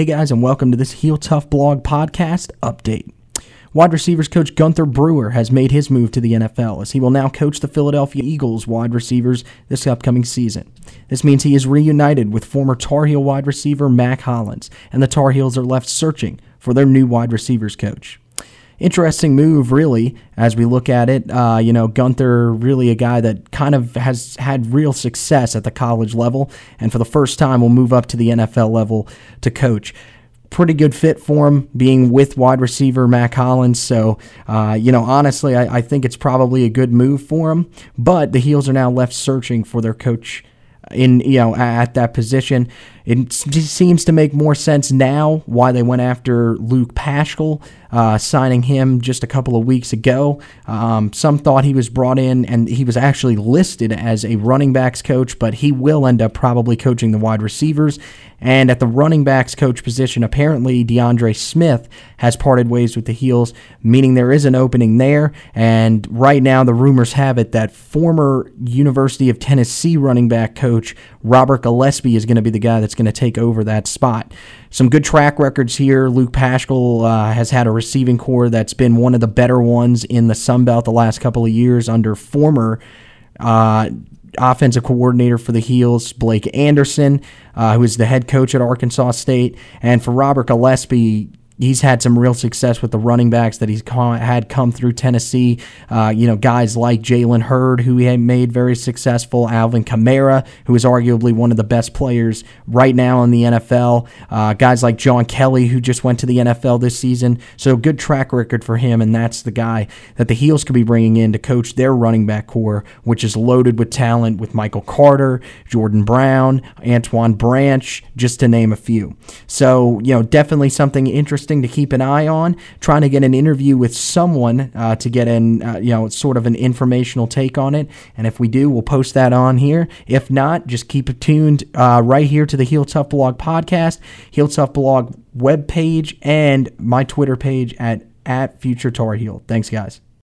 Hey guys, and welcome to this Heel Tough Blog podcast update. Wide receivers coach Gunter Brewer has made his move to the NFL as he will now coach the Philadelphia Eagles wide receivers this upcoming season. This means he is reunited with former Tar Heel wide receiver Mack Hollins, and the Tar Heels are left searching for their new wide receivers coach interesting move, really, as we look at it. Uh, you know, Gunter, really a guy that kind of has had real success at the college level, and for the first time will move up to the NFL level to coach. Pretty good fit for him being with wide receiver Mack Hollins. So, uh, you know, honestly, I, I think it's probably a good move for him. But the Heels are now left searching for their coach in you know at that position. It seems to make more sense now why they went after Luke Paschall, uh, signing him just a couple of weeks ago. Um, some thought he was brought in and he was actually listed as a running backs coach, but he will end up probably coaching the wide receivers. And at the running backs coach position, apparently DeAndre Smith has parted ways with the Heels, meaning there is an opening there. And right now, the rumors have it that former University of Tennessee running back coach Robert Gillespie is going to be the guy that's going to take over that spot. Some good track records here. Luke Paschall uh, has had a receiving corps that's been one of the better ones in the Sun Belt the last couple of years under former. Uh, offensive coordinator for the Heels, Blake Anderson, uh, who is the head coach at Arkansas State. And for Robert Gillespie, he's had some real success with the running backs that he's had come through Tennessee. Uh, you know, guys like Jalen Hurd, who he made very successful, Alvin Kamara, who is arguably one of the best players right now in the NFL. Uh, guys like John Kelly, who just went to the NFL this season. So good track record for him, and that's the guy that the Heels could be bringing in to coach their running back corps, which is loaded with talent with Michael Carter, Jordon Brown, Antoine Branch, just to name a few. So, you know, definitely something interesting interesting to keep an eye on. Trying to get an interview with someone uh, to get an uh, you know sort of an informational take on it. And if we do, we'll post that on here. If not, just keep tuned uh, right here to the Heel Tough Blog podcast, Heel Tough Blog web page, and my Twitter page at at Future Tar Heel. Thanks, guys.